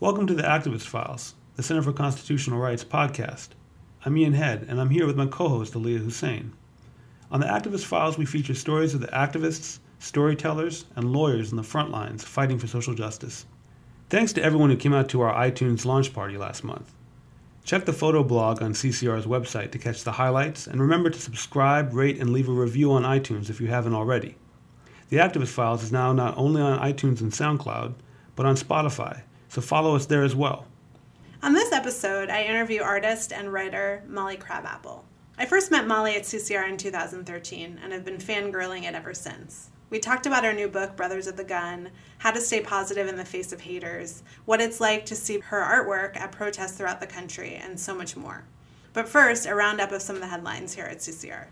Welcome to the Activist Files, the Center for Constitutional Rights podcast. I'm Ian Head, and I'm here with my co host, Aliya Hussain. On the Activist Files, we feature stories of the activists, storytellers, and lawyers on the front lines fighting for social justice. Thanks to everyone who came out to our iTunes launch party last month. Check the photo blog on CCR's website to catch the highlights, and remember to subscribe, rate, and leave a review on iTunes if you haven't already. The Activist Files is now not only on iTunes and SoundCloud, but on Spotify so follow us there as well. On this episode, I interview artist and writer Molly Crabapple. I first met Molly at CCR in 2013 and have been fangirling it ever since. We talked about our new book, Brothers of the Gun, how to stay positive in the face of haters, what it's like to see her artwork at protests throughout the country, and so much more. But first, a roundup of some of the headlines here at CCR.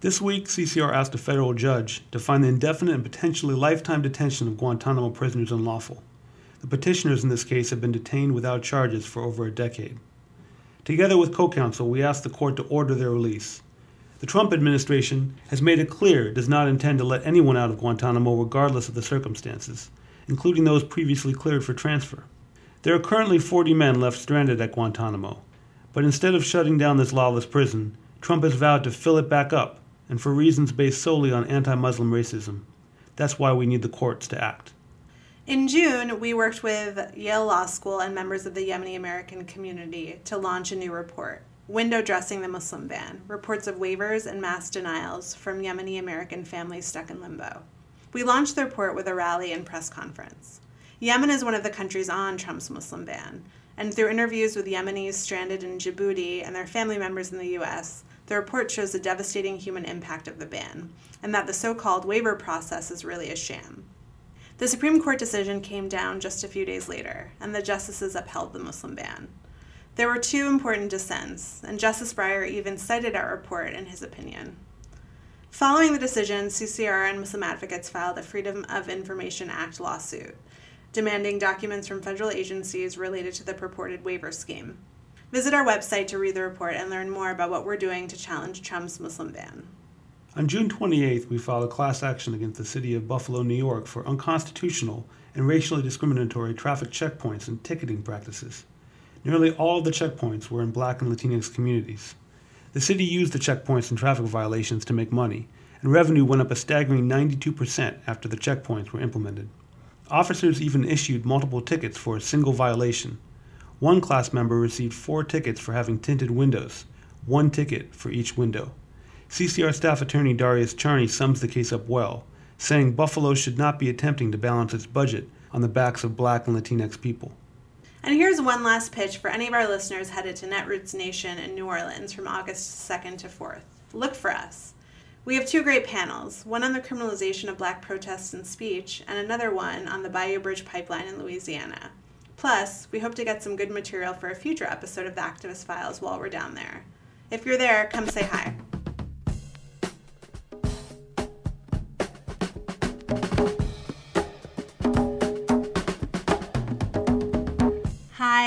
This week, CCR asked a federal judge to find the indefinite and potentially lifetime detention of Guantanamo prisoners unlawful. The petitioners in this case have been detained without charges for over a decade. Together with co counsel, we asked the court to order their release. The Trump administration has made it clear it does not intend to let anyone out of Guantanamo regardless of the circumstances, including those previously cleared for transfer. There are currently 40 men left stranded at Guantanamo, but instead of shutting down this lawless prison, Trump has vowed to fill it back up, and for reasons based solely on anti Muslim racism. That's why we need the courts to act. In June, we worked with Yale Law School and members of the Yemeni American community to launch a new report, Window Dressing the Muslim Ban Reports of Waivers and Mass Denials from Yemeni American Families Stuck in Limbo. We launched the report with a rally and press conference. Yemen is one of the countries on Trump's Muslim ban, and through interviews with Yemenis stranded in Djibouti and their family members in the U.S., the report shows the devastating human impact of the ban, and that the so called waiver process is really a sham. The Supreme Court decision came down just a few days later, and the justices upheld the Muslim ban. There were two important dissents, and Justice Breyer even cited our report in his opinion. Following the decision, CCR and Muslim advocates filed a Freedom of Information Act lawsuit, demanding documents from federal agencies related to the purported waiver scheme. Visit our website to read the report and learn more about what we're doing to challenge Trump's Muslim ban. On June 28th, we filed a class action against the city of Buffalo, New York for unconstitutional and racially discriminatory traffic checkpoints and ticketing practices. Nearly all of the checkpoints were in black and Latinx communities. The city used the checkpoints and traffic violations to make money, and revenue went up a staggering 92% after the checkpoints were implemented. Officers even issued multiple tickets for a single violation. One class member received four tickets for having tinted windows, one ticket for each window. CCR staff attorney Darius Charney sums the case up well, saying Buffalo should not be attempting to balance its budget on the backs of black and Latinx people. And here's one last pitch for any of our listeners headed to Netroots Nation in New Orleans from August 2nd to 4th. Look for us. We have two great panels one on the criminalization of black protests and speech, and another one on the Bayou Bridge Pipeline in Louisiana. Plus, we hope to get some good material for a future episode of the Activist Files while we're down there. If you're there, come say hi.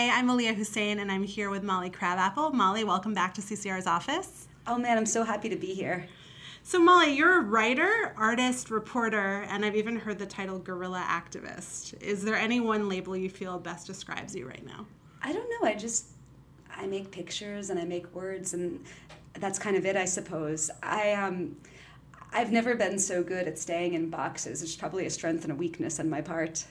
Hi, I'm Aliya Hussain, and I'm here with Molly Crabapple. Molly, welcome back to CCR's office. Oh man, I'm so happy to be here. So, Molly, you're a writer, artist, reporter, and I've even heard the title guerrilla activist. Is there any one label you feel best describes you right now? I don't know. I just I make pictures and I make words, and that's kind of it, I suppose. I um, I've never been so good at staying in boxes. It's probably a strength and a weakness on my part.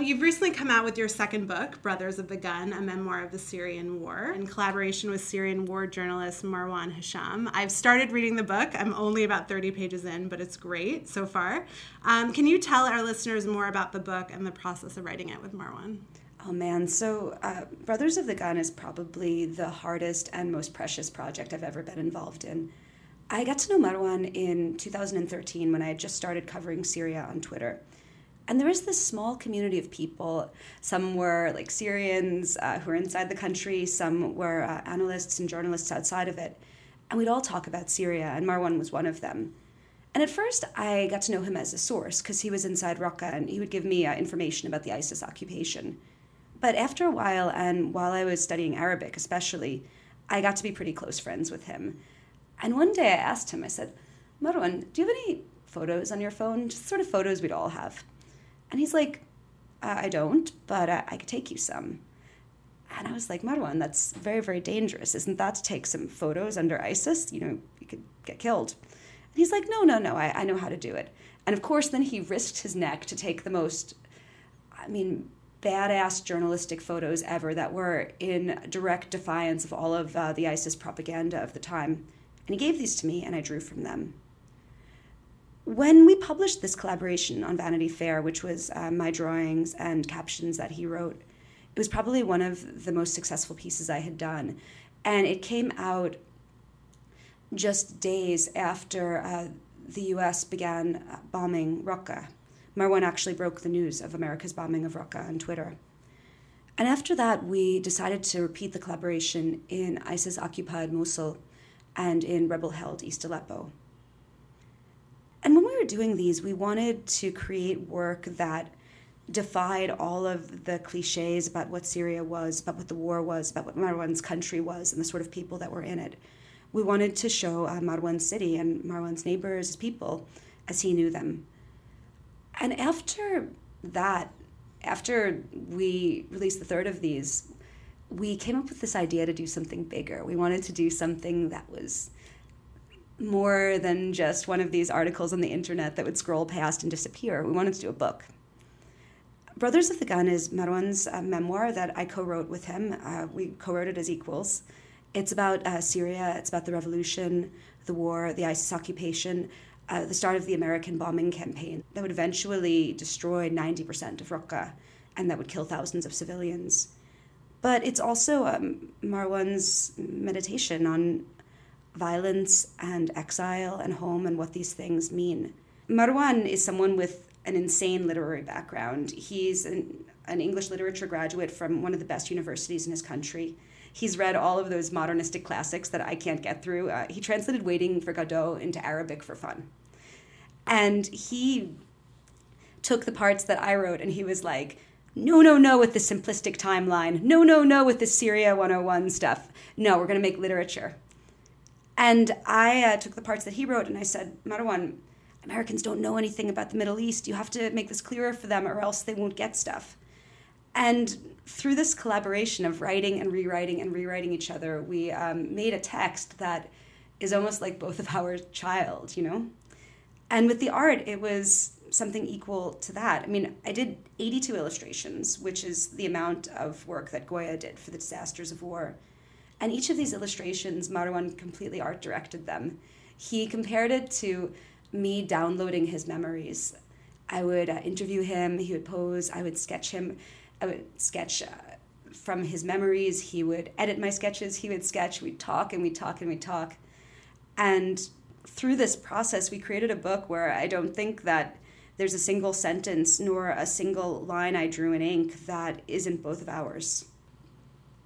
You've recently come out with your second book, Brothers of the Gun, a memoir of the Syrian War, in collaboration with Syrian war journalist Marwan Hisham. I've started reading the book. I'm only about 30 pages in, but it's great so far. Um, can you tell our listeners more about the book and the process of writing it with Marwan? Oh man, so uh, Brothers of the Gun is probably the hardest and most precious project I've ever been involved in. I got to know Marwan in 2013 when I had just started covering Syria on Twitter. And there was this small community of people. Some were like Syrians uh, who were inside the country, some were uh, analysts and journalists outside of it. And we'd all talk about Syria, and Marwan was one of them. And at first, I got to know him as a source because he was inside Raqqa and he would give me uh, information about the ISIS occupation. But after a while, and while I was studying Arabic especially, I got to be pretty close friends with him. And one day I asked him, I said, Marwan, do you have any photos on your phone? Just sort of photos we'd all have. And he's like, uh, I don't, but uh, I could take you some. And I was like, Marwan, that's very, very dangerous. Isn't that to take some photos under ISIS? You know, you could get killed. And he's like, no, no, no, I, I know how to do it. And of course, then he risked his neck to take the most, I mean, badass journalistic photos ever that were in direct defiance of all of uh, the ISIS propaganda of the time. And he gave these to me, and I drew from them. When we published this collaboration on Vanity Fair, which was uh, my drawings and captions that he wrote, it was probably one of the most successful pieces I had done. And it came out just days after uh, the US began uh, bombing Raqqa. Marwan actually broke the news of America's bombing of Raqqa on Twitter. And after that, we decided to repeat the collaboration in ISIS occupied Mosul and in rebel held East Aleppo. Were doing these, we wanted to create work that defied all of the cliches about what Syria was, about what the war was, about what Marwan's country was, and the sort of people that were in it. We wanted to show uh, Marwan's city and Marwan's neighbors, people, as he knew them. And after that, after we released the third of these, we came up with this idea to do something bigger. We wanted to do something that was more than just one of these articles on the internet that would scroll past and disappear. We wanted to do a book. Brothers of the Gun is Marwan's uh, memoir that I co wrote with him. Uh, we co wrote it as equals. It's about uh, Syria, it's about the revolution, the war, the ISIS occupation, uh, the start of the American bombing campaign that would eventually destroy 90% of Raqqa and that would kill thousands of civilians. But it's also um, Marwan's meditation on violence and exile and home and what these things mean. Marwan is someone with an insane literary background. He's an, an English literature graduate from one of the best universities in his country. He's read all of those modernistic classics that I can't get through. Uh, he translated Waiting for Godot into Arabic for fun. And he took the parts that I wrote and he was like, no, no, no, with the simplistic timeline. No, no, no, with the Syria 101 stuff. No, we're going to make literature. And I uh, took the parts that he wrote and I said, Marwan, Americans don't know anything about the Middle East. You have to make this clearer for them or else they won't get stuff. And through this collaboration of writing and rewriting and rewriting each other, we um, made a text that is almost like both of our child, you know? And with the art, it was something equal to that. I mean, I did 82 illustrations, which is the amount of work that Goya did for the disasters of war. And each of these illustrations, Marwan completely art directed them. He compared it to me downloading his memories. I would uh, interview him, he would pose, I would sketch him, I would sketch uh, from his memories, he would edit my sketches, he would sketch, we'd talk and we'd talk and we'd talk. And through this process, we created a book where I don't think that there's a single sentence nor a single line I drew in ink that isn't both of ours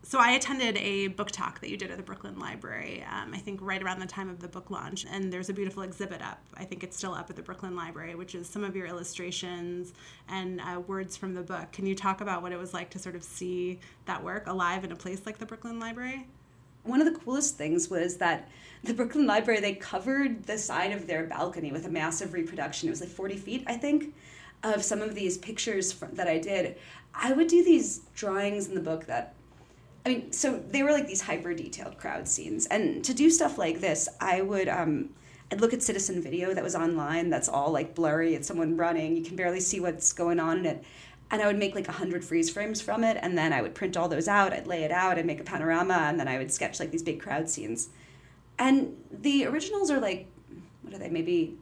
so I attended a book talk that you did at the Brooklyn Library, um, I think right around the time of the book launch. And there's a beautiful exhibit up. I think it's still up at the Brooklyn Library, which is some of your illustrations and uh, words from the book. Can you talk about what it was like to sort of see that work alive in a place like the Brooklyn Library? One of the coolest things was that the Brooklyn Library, they covered the side of their balcony with a massive reproduction. It was like 40 feet, I think, of some of these pictures that I did. I would do these drawings in the book that I mean, so they were like these hyper detailed crowd scenes, and to do stuff like this, I would um, I'd look at citizen video that was online. That's all like blurry. It's someone running. You can barely see what's going on in it. And I would make like a hundred freeze frames from it, and then I would print all those out. I'd lay it out. I'd make a panorama, and then I would sketch like these big crowd scenes. And the originals are like, what are they? Maybe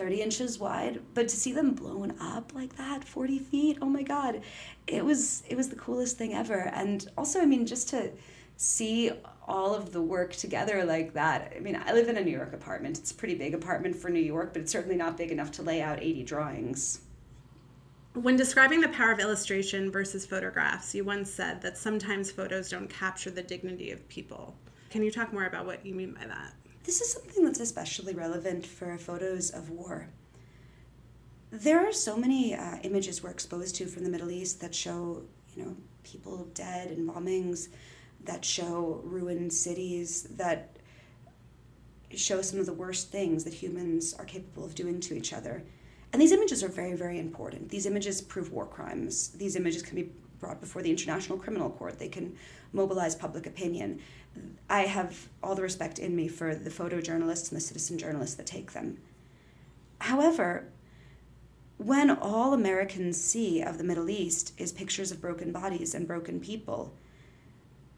30 inches wide but to see them blown up like that 40 feet oh my god. It was it was the coolest thing ever. And also i mean just to see all of the work together like that i mean i live in a new york apartment. It's a pretty big apartment for new york but it's certainly not big enough to lay out 80 drawings. When describing the power of illustration versus photographs you once said that sometimes photos don't capture the dignity of people. Can you talk more about what you mean by that this is something that's especially relevant for photos of war. There are so many uh, images we're exposed to from the Middle East that show, you know, people dead and bombings, that show ruined cities, that show some of the worst things that humans are capable of doing to each other. And these images are very, very important. These images prove war crimes. These images can be brought before the International Criminal Court. They can mobilize public opinion. I have all the respect in me for the photojournalists and the citizen journalists that take them. However, when all Americans see of the Middle East is pictures of broken bodies and broken people,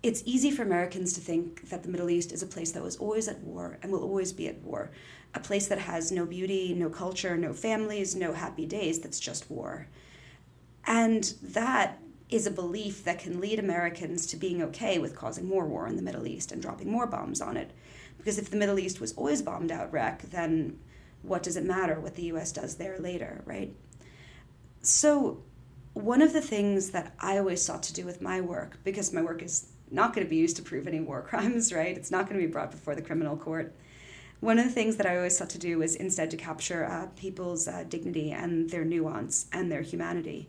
it's easy for Americans to think that the Middle East is a place that was always at war and will always be at war, a place that has no beauty, no culture, no families, no happy days, that's just war. And that is a belief that can lead Americans to being okay with causing more war in the Middle East and dropping more bombs on it. Because if the Middle East was always bombed out wreck, then what does it matter what the US does there later, right? So, one of the things that I always sought to do with my work, because my work is not going to be used to prove any war crimes, right? It's not going to be brought before the criminal court. One of the things that I always sought to do was instead to capture uh, people's uh, dignity and their nuance and their humanity.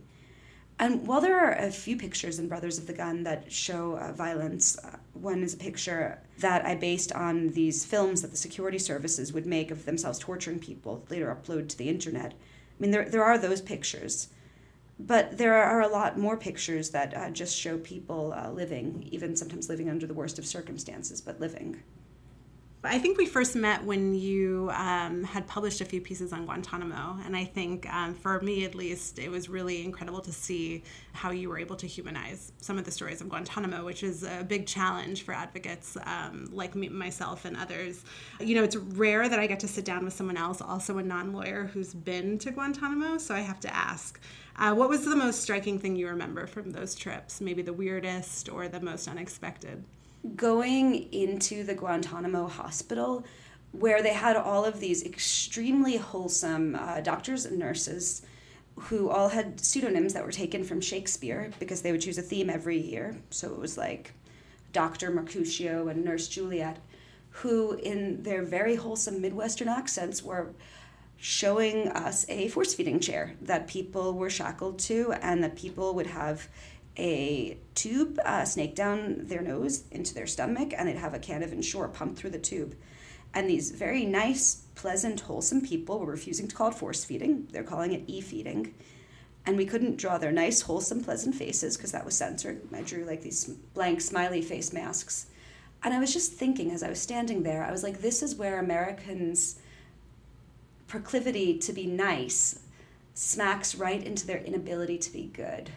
And while there are a few pictures in Brothers of the Gun that show uh, violence, uh, one is a picture that I based on these films that the security services would make of themselves torturing people, later upload to the internet. I mean, there, there are those pictures. But there are a lot more pictures that uh, just show people uh, living, even sometimes living under the worst of circumstances, but living. I think we first met when you um, had published a few pieces on Guantanamo. And I think, um, for me at least, it was really incredible to see how you were able to humanize some of the stories of Guantanamo, which is a big challenge for advocates um, like me, myself and others. You know, it's rare that I get to sit down with someone else, also a non lawyer, who's been to Guantanamo. So I have to ask. Uh, what was the most striking thing you remember from those trips? Maybe the weirdest or the most unexpected? Going into the Guantanamo hospital, where they had all of these extremely wholesome uh, doctors and nurses who all had pseudonyms that were taken from Shakespeare because they would choose a theme every year. So it was like Dr. Mercutio and Nurse Juliet, who, in their very wholesome Midwestern accents, were showing us a force feeding chair that people were shackled to and that people would have a tube uh, snake down their nose into their stomach and they'd have a can of Ensure pumped through the tube. And these very nice, pleasant, wholesome people were refusing to call it force feeding. They're calling it e feeding. And we couldn't draw their nice, wholesome, pleasant faces because that was censored. I drew like these blank, smiley face masks. And I was just thinking as I was standing there, I was like, this is where Americans proclivity to be nice smacks right into their inability to be good.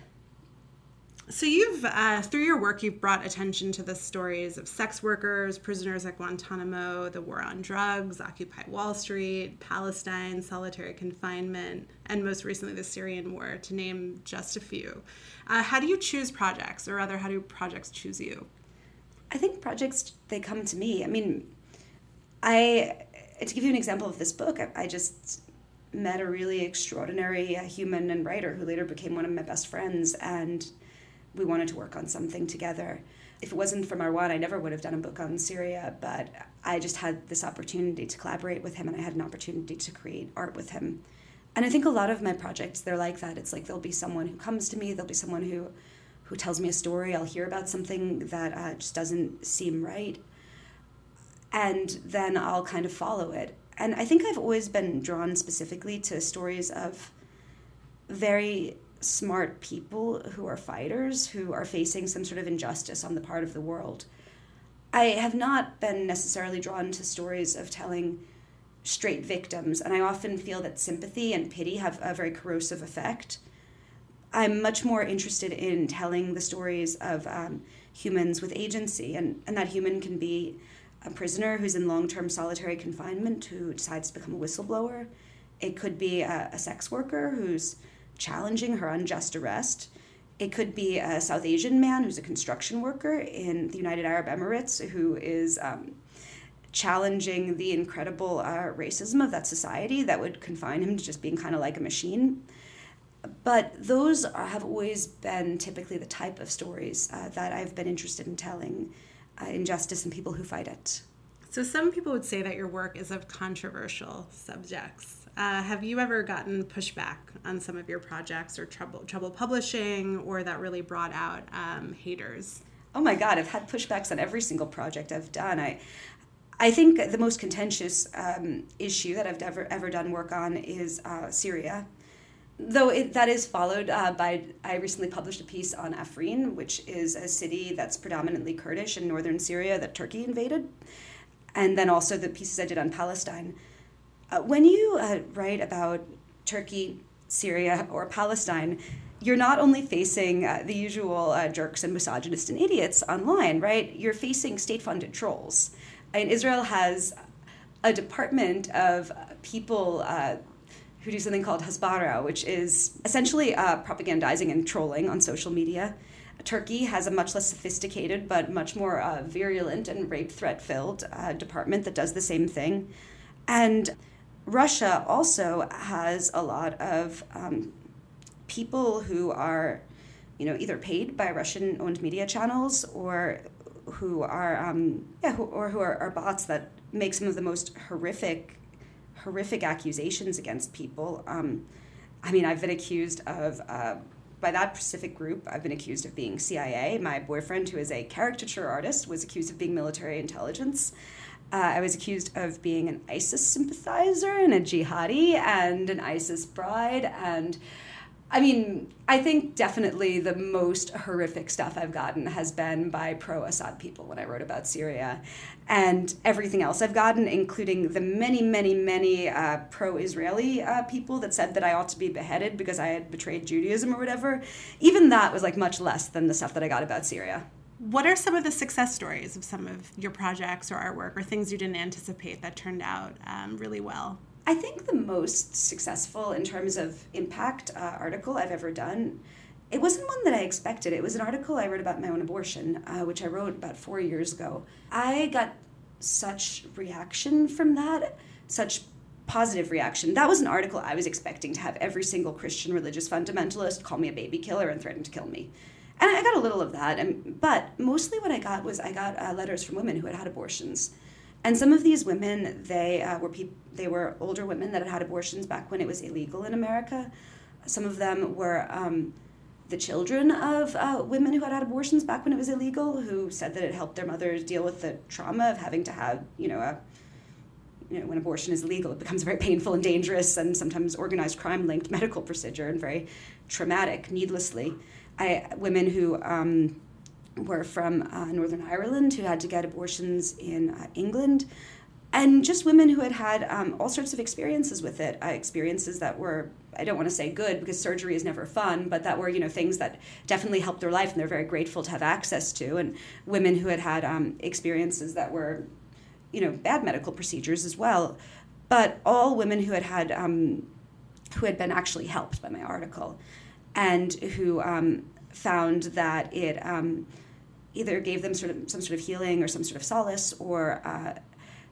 So you've, uh, through your work, you've brought attention to the stories of sex workers, prisoners at Guantanamo, the war on drugs, Occupy Wall Street, Palestine, solitary confinement, and most recently the Syrian war, to name just a few. Uh, how do you choose projects, or rather, how do projects choose you? I think projects they come to me. I mean, I to give you an example of this book, I, I just met a really extraordinary uh, human and writer who later became one of my best friends, and we wanted to work on something together. If it wasn't for Marwan, I never would have done a book on Syria, but I just had this opportunity to collaborate with him, and I had an opportunity to create art with him. And I think a lot of my projects, they're like that. It's like there'll be someone who comes to me, there'll be someone who, who tells me a story, I'll hear about something that uh, just doesn't seem right and then I'll kind of follow it. And I think I've always been drawn specifically to stories of very smart people who are fighters who are facing some sort of injustice on the part of the world. I have not been necessarily drawn to stories of telling straight victims, and I often feel that sympathy and pity have a very corrosive effect. I'm much more interested in telling the stories of um, humans with agency, and, and that human can be a prisoner who's in long term solitary confinement who decides to become a whistleblower. It could be a, a, sex worker who's challenging her unjust arrest. It could be a South Asian man who's a construction worker in the United Arab Emirates who is um, challenging the incredible uh, racism of that society that would confine him to just being kind of like a machine. But those have always been typically the type of stories uh, that I've been interested in telling uh, injustice and people who fight it. So, some people would say that your work is of controversial subjects. Uh, have you ever gotten pushback on some of your projects or trouble trouble publishing, or that really brought out um, haters? Oh my God, I've had pushbacks on every single project I've done. I I think the most contentious um, issue that I've ever ever done work on is uh, Syria, though it, that is followed uh, by I recently published a piece on Afrin, which is a city that's predominantly Kurdish in northern Syria that Turkey invaded, and then also the pieces I did on Palestine. Uh, when you uh, write about Turkey, Syria, or Palestine, you're not only facing uh, the usual uh, jerks and misogynists and idiots online, right? You're facing state-funded trolls. And Israel has a department of people uh, who do something called Hasbara, which is essentially uh, propagandizing and trolling on social media. Turkey has a much less sophisticated but much more virulent and rape threat filled department that does the same thing. And Russia also has a lot of um, people who are, you know, either paid by Russian owned media channels or who are, um, yeah, who, or who are, are bots that make some of the most horrific, horrific accusations against people. Um, I mean, I've been accused of, uh, by that specific group, I've been accused of being CIA. My boyfriend, who is a caricature artist, was accused of being military intelligence. Uh, I was accused of being an ISIS sympathizer and a jihadi and an ISIS bride. And I mean, I think definitely the most horrific stuff I've gotten has been by pro Assad people when I wrote about Syria. And everything else I've gotten, including the many, many, many uh, pro Israeli uh, people that said that I ought to be beheaded because I had betrayed Judaism or whatever, even that was like much less than the stuff that I got about Syria. What are some of the success stories of some of your projects or artwork or things you didn't anticipate that turned out um, really well? I think the most successful in terms of impact uh, article I've ever done. It wasn't one that I expected. It was an article I wrote about my own abortion, uh, which I wrote about four years ago. I got such reaction from that, such positive reaction. That was an article I was expecting to have every single Christian religious fundamentalist call me a baby killer and threaten to kill me and I got a little of that. And, but mostly what I got was I got uh, letters from women who had had abortions. And some of these women, they uh, were peop- they were older women that had had abortions back when it was illegal in America. Some of them were um, the children of uh, women who had had abortions back when it was illegal, who said that it helped their mothers deal with the trauma of having to have, you know, a, you know, when abortion is legal, it becomes a very painful and dangerous and sometimes organized crime linked medical procedure and very traumatic needlessly. I, women who um, were from uh, Northern Ireland who had to get abortions in uh, England, and just women who had had um, all sorts of experiences with it, uh, experiences that were I don't want to say good because surgery is never fun, but that were you know things that definitely helped their life and they're very grateful to have access to, and women who had had um, experiences that were you know bad medical procedures as well, but all women who had had um, who had been actually helped by my article and who um, found that it um, either gave them sort of some sort of healing or some sort of solace or uh,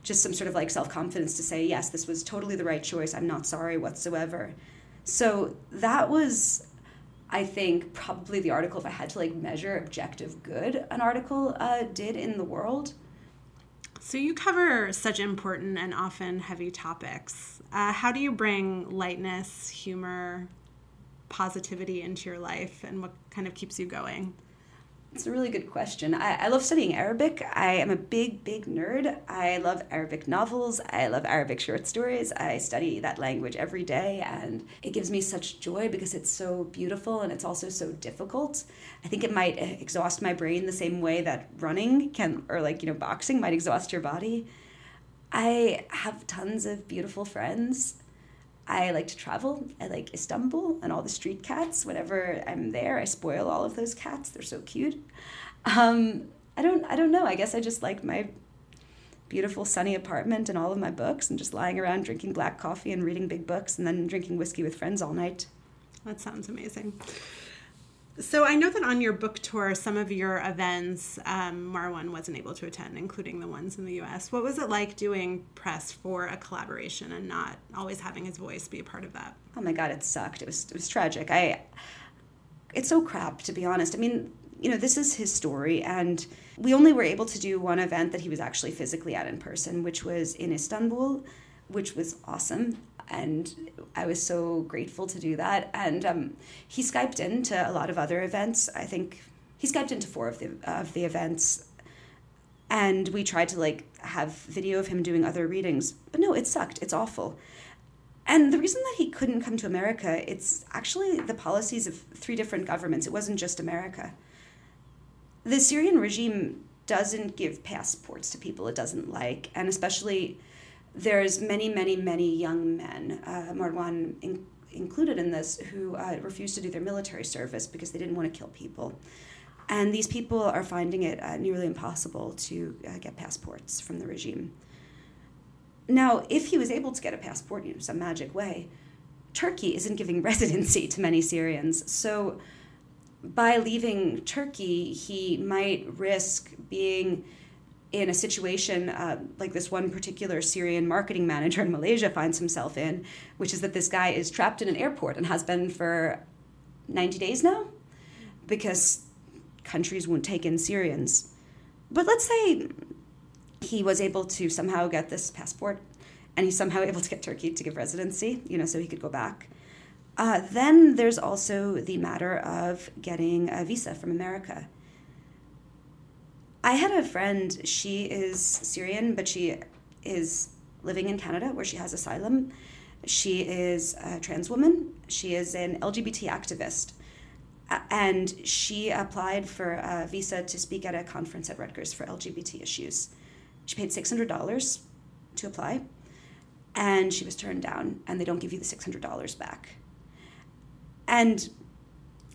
just some sort of like self confidence to say, yes, this was totally the right choice. I'm not sorry whatsoever. So that was, I think, probably the article, if I had to like measure objective good, an article uh, did in the world. So you cover such important and often heavy topics. Uh, how do you bring lightness, humor, positivity into your life and what kind of keeps you going? It's a really good question. I, I, love studying Arabic. I am a big, big nerd. I love Arabic novels. I love Arabic short stories. I study that language every day, and it gives me such joy because it's so beautiful and it's also so difficult. I think it might eh, exhaust my brain the same way that running can, or like, you know, boxing might exhaust your body. I have tons of beautiful friends. I like to travel. I like Istanbul and all the street cats. Whenever I'm there, I spoil all of those cats. They're so cute. Um, I don't. I don't know. I guess I just like my beautiful sunny apartment and all of my books, and just lying around drinking black coffee and reading big books, and then drinking whiskey with friends all night. That sounds amazing. So I know that on your book tour, some of your events, um, Marwan wasn't able to attend, including the ones in the U.S. What was it like doing press for a collaboration and not always having his voice be a part of that? Oh my God, it sucked. It was it was tragic. I, it's so crap to be honest. I mean, you know, this is his story, and we only were able to do one event that he was actually physically at in person, which was in Istanbul, which was awesome and I was so grateful to do that. And um, he Skyped into a lot of other events. I think he Skyped into four of the of the events. And we tried to like have video of him doing other readings, but no, it sucked. It's awful. And the reason that he couldn't come to America, it's actually the policies of three different governments. It wasn't just America. The Syrian regime doesn't give passports to people it doesn't like, and especially there's many, many, many young men, uh, Marwan in, included in this, who uh, refused to do their military service because they didn't want to kill people. And these people are finding it uh, nearly impossible to uh, get passports from the regime. Now, if he was able to get a passport, you know, some magic way, Turkey isn't giving residency to many Syrians. So, by leaving Turkey, he might risk being in a situation uh, like this one particular Syrian marketing manager in Malaysia finds himself in, which is that this guy is trapped in an airport and has been for 90 days now because countries won't take in Syrians. But let's say he was able to somehow get this passport and he's somehow able to get Turkey to give residency, you know, so he could go back. Uh, then there's also the matter of getting a visa from America. I had a friend, she is Syrian, but she is living in Canada where she has asylum. She is a trans woman, she is an LGBT activist. And she applied for a visa to speak at a conference at Rutgers for LGBT issues. She paid $600 to apply, and she was turned down, and they don't give you the $600 back. And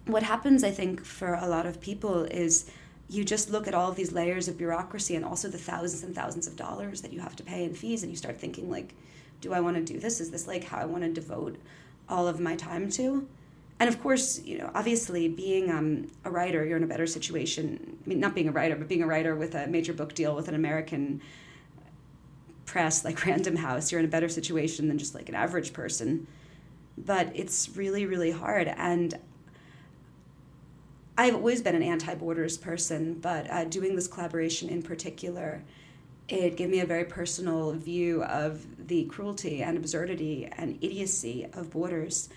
what happens, I think, for a lot of people is you just look at all of these layers of bureaucracy and also the thousands and thousands of dollars that you have to pay in fees, and you start thinking, like, do I want to do this? Is this like how I want to devote all of my time to? And of course, you know, obviously, being um, a writer, you're in a better situation. I mean, not being a writer, but being a writer with a major book deal with an American press like Random House, you're in a better situation than just like an average person. But it's really, really hard. And I've always been an anti borders person, but uh, doing this collaboration in particular, it gave me a very personal view of the cruelty and absurdity and idiocy of borders.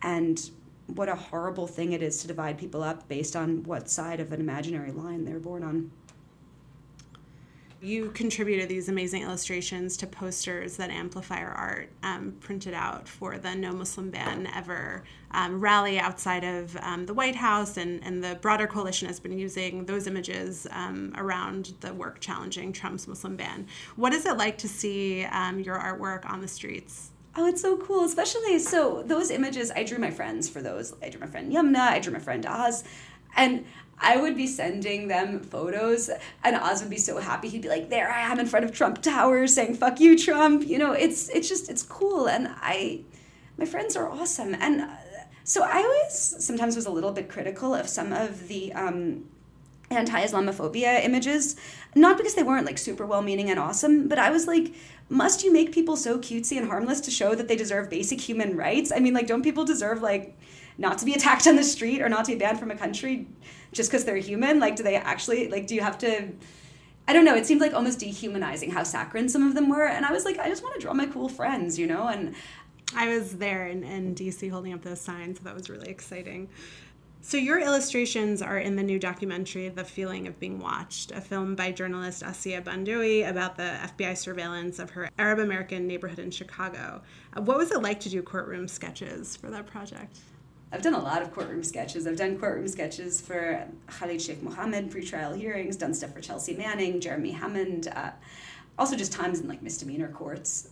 And what a horrible thing it is to divide people up based on what side of an imaginary line they're born on. You contributed these amazing illustrations to posters that Amplifier Art um, printed out for the No Muslim Ban Ever um, rally outside of um, the White House, and, and the broader coalition has been using those images um, around the work challenging Trump's Muslim ban. What is it like to see um, your artwork on the streets? Oh, it's so cool. Especially so those images, I drew my friends for those. I drew my friend Yumna, I drew my friend Oz. And I would be sending them photos, and Oz would be so happy. He'd be like, "There I am in front of Trump Tower, saying fuck you, Trump." You know, it's it's just it's cool, and I, my friends are awesome, and uh, so I always sometimes was a little bit critical of some of the um, anti-Islamophobia images, not because they weren't like super well-meaning and awesome, but I was like, must you make people so cutesy and harmless to show that they deserve basic human rights? I mean, like, don't people deserve like not to be attacked on the street or not to be banned from a country just because they're human? Like, do they actually like? Do you have to? I don't know. It seemed like almost dehumanizing how saccharine some of them were, and I was like, I just want to draw my cool friends, you know, and. I was there in, in DC holding up those signs, so that was really exciting. So, your illustrations are in the new documentary, The Feeling of Being Watched, a film by journalist Assia Boundaoui about the FBI surveillance of her Arab American neighborhood in Chicago. Uh, what was it like to do courtroom sketches for that project? I've done a lot of courtroom sketches. I've done courtroom sketches for Khalid Sheikh Mohammed pretrial hearings, done stuff for Chelsea Manning, Jeremy Hammond, uh, also just times in like misdemeanor courts.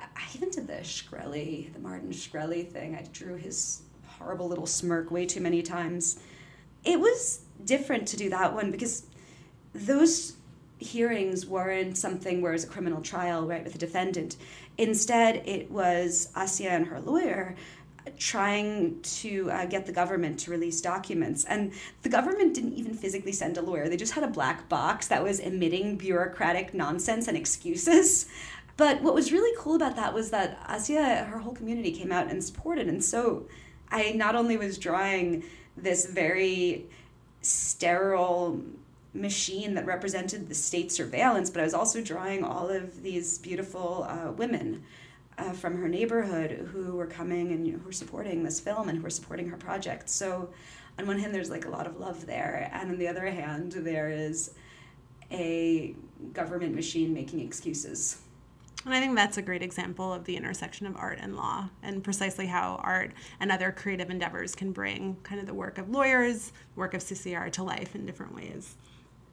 I even did the Shkreli, the Martin Shkreli thing. I drew his horrible little smirk way too many times. It was different to do that one because those hearings weren't something where it was a criminal trial, right, with a defendant. Instead, it was Assia and her lawyer trying to uh, get the government to release documents. And the government didn't even physically send a lawyer, they just had a black box that was emitting bureaucratic nonsense and excuses. But what was really cool about that was that Assia, her whole community came out and supported. And so I not only was drawing this very sterile machine that represented the state surveillance, but I was also drawing all of these beautiful uh, women uh, from her neighborhood who were coming and you know, who were supporting this film and who were supporting her project. So, on one hand, there's like a lot of love there, and on the other hand, there is a government machine making excuses. And I think that's a great example of the intersection of art and law, and precisely how art and other creative endeavors can bring kind of the work of lawyers, work of CCR to life in different ways.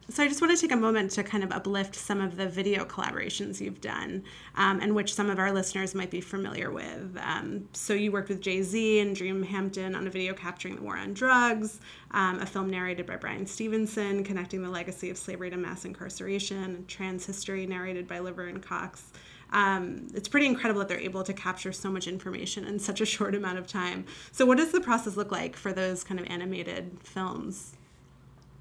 So I just want to take a moment to kind of uplift some of the video collaborations you've done, um, and which some of our listeners might be familiar with. Um, so you worked with Jay Z and Dream Hampton on a video capturing the war on drugs, um, a film narrated by Bryan Stevenson connecting the legacy of slavery to mass incarceration, trans history narrated by Laverne Cox. Um, it's pretty incredible that they're able to capture so much information in such a short amount of time. So, what does the process look like for those kind of animated films?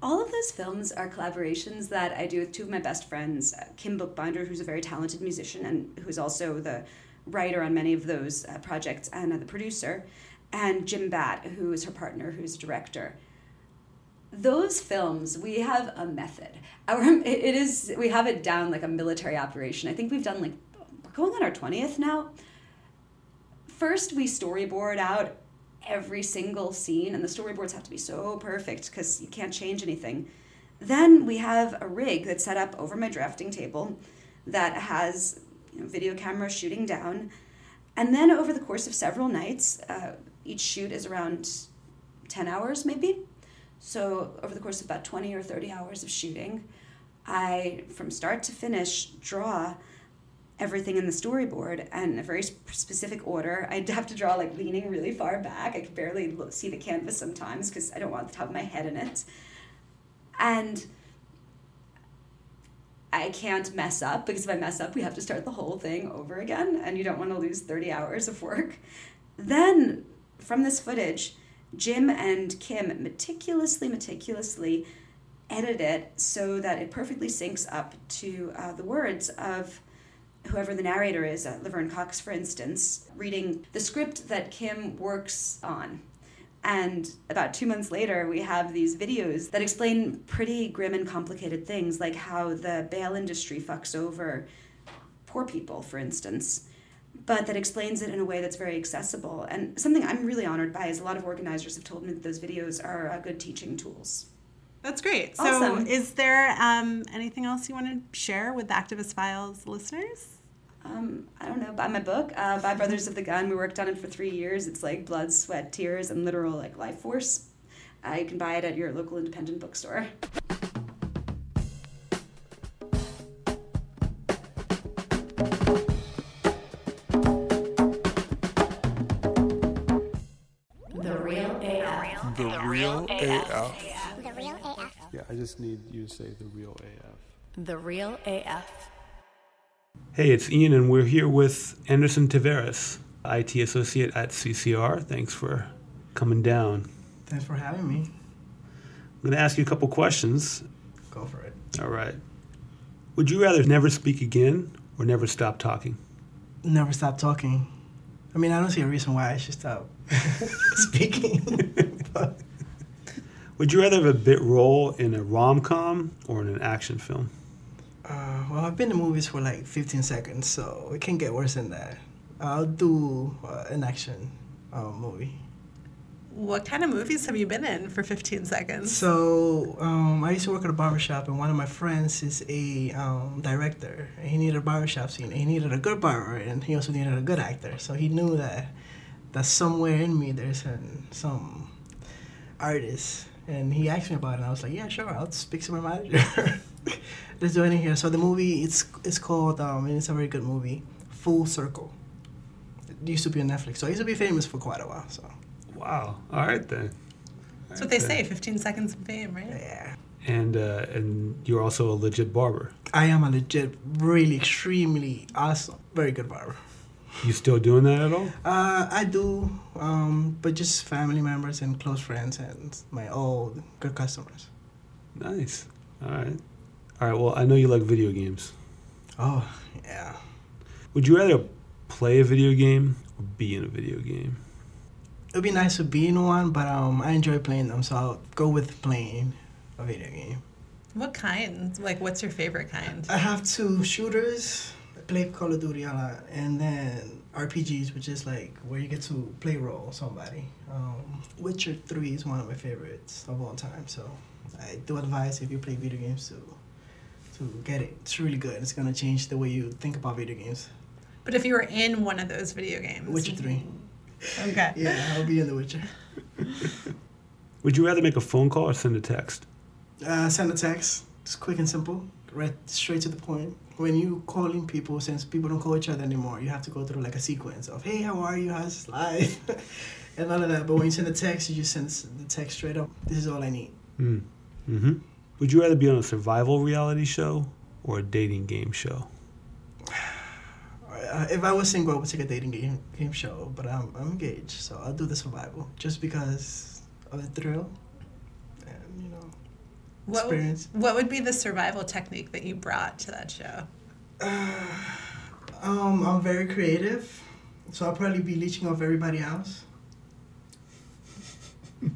All of those films are collaborations that I do with two of my best friends, uh, Kim Boekbinder, who's a very talented musician and who's also the writer on many of those uh, projects and uh, the producer, and Jim Batt, who is her partner, who's director. Those films, we have a method. Our it is we have it down like a military operation. I think we've done like we're going on our twentieth now. First, we storyboard out every single scene, and the storyboards have to be so perfect because you can't change anything. Then we have a rig that's set up over my drafting table that has you know, video camera shooting down. And then over the course of several nights, uh, each shoot is around 10 hours maybe. So over the course of about 20 or 30 hours of shooting, I, from start to finish, draw everything in the storyboard and a very specific order. I'd have to draw like leaning really far back. I could barely see the canvas sometimes because I don't want the top of my head in it. And I can't mess up because if I mess up, we have to start the whole thing over again, and you don't want to lose 30 hours of work. Then, from this footage, Jim and Kim meticulously, meticulously edit it so that it perfectly syncs up to uh, the words of whoever the narrator is, uh, Laverne Cox, for instance, reading the script that Kim works on. And about two months later, we have these videos that explain pretty grim and complicated things, like how the bail industry fucks over poor people, for instance, but that explains it in a way that's very accessible. And something I'm really honored by is a lot of organizers have told me that those videos are uh, good teaching tools. That's great. So, Awesome. is there um, anything else you want to share with the Activist Files listeners? Um, I don't know, buy my book, uh, By Brothers of the Gun. We worked on it for three years. It's like blood, sweat, tears, and literal like life force. Uh, you can buy it at your local independent bookstore. Yeah, I just need you to say the real AF. The Real AF. Hey, it's Ian, and we're here with Anderson Taveras, IT associate at CCR. Thanks for coming down. Thanks for having me. I'm going to ask you a couple questions. Go for it. All right. Would you rather never speak again or never stop talking? Never stop talking. I mean, I don't see a reason why I should stop speaking. but Would you rather have a bit role in a rom com or in an action film? uh, well, I've been to movies for like 15 seconds, so it can get worse than that. I'll do uh, an action uh, movie. What kind of movies have you been in for 15 seconds? So um, I used to work at a barbershop, and one of my friends is a um, director. And he needed a barbershop scene. He needed a good barber, and he also needed a good actor. So he knew that that somewhere in me there's an, some artist. And he asked me about it, and I was like, "Yeah, sure. I'll speak to my manager. Let's do it in here." So the movie it's it's called um, and it's a very good movie, Full Circle. It used to be on Netflix, so it used to be famous for quite a while. So Wow. All right then. That's what they say 15 seconds of fame, right? yeah. And uh, and you're also a legit barber. I am a legit, really extremely awesome, very good barber. You still doing that at all? Uh, I do, um, but just family members and close friends and my old good customers. Nice. All right. All right. Well, I know you like video games. Oh, yeah. Would you rather play a video game or be in a video game? It'd be nice to be in one, but um, I enjoy playing them, so I'll go with playing a video game. What kind? Like, what's your favorite kind? I have two shooters. I play Call of Duty a lot, and then RPGs, which is like where you get to play role somebody. Um, Witcher Three is one of my favorites of all time. So I do advise if you play video games to to get it. It's really good. It's gonna change the way you think about video games. But if you were in one of those video games, Witcher Three. Okay. Yeah, I'll be in The Witcher. Would you rather make a phone call or send a text? Uh, send a text. It's quick and simple. Right, straight to the point. When you calling people, since people don't call each other anymore, you have to go through like a sequence of "Hey, how are you? How's life?" and all of that. But when you send a text, you just send the text straight up. This is all I need. Mm. hmm Would you rather be on a survival reality show or a dating game show? Uh, if I was single, I would take a dating game game show. But I'm I'm engaged, so I'll do the survival just because of the thrill. And you know, What, experience. what would be the survival technique that you brought to that show? Um, I'm very creative, so I'll probably be leeching off everybody else.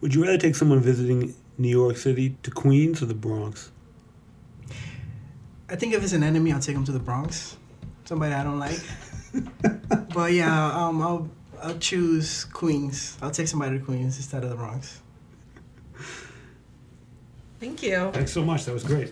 Would you rather take someone visiting New York City to Queens or the Bronx? I think if it's an enemy, I'll take them to the Bronx. Somebody I don't like. but yeah, um, I'll I'll choose Queens. I'll take somebody to Queens instead of the Bronx. Thank you. Thanks so much. That was great.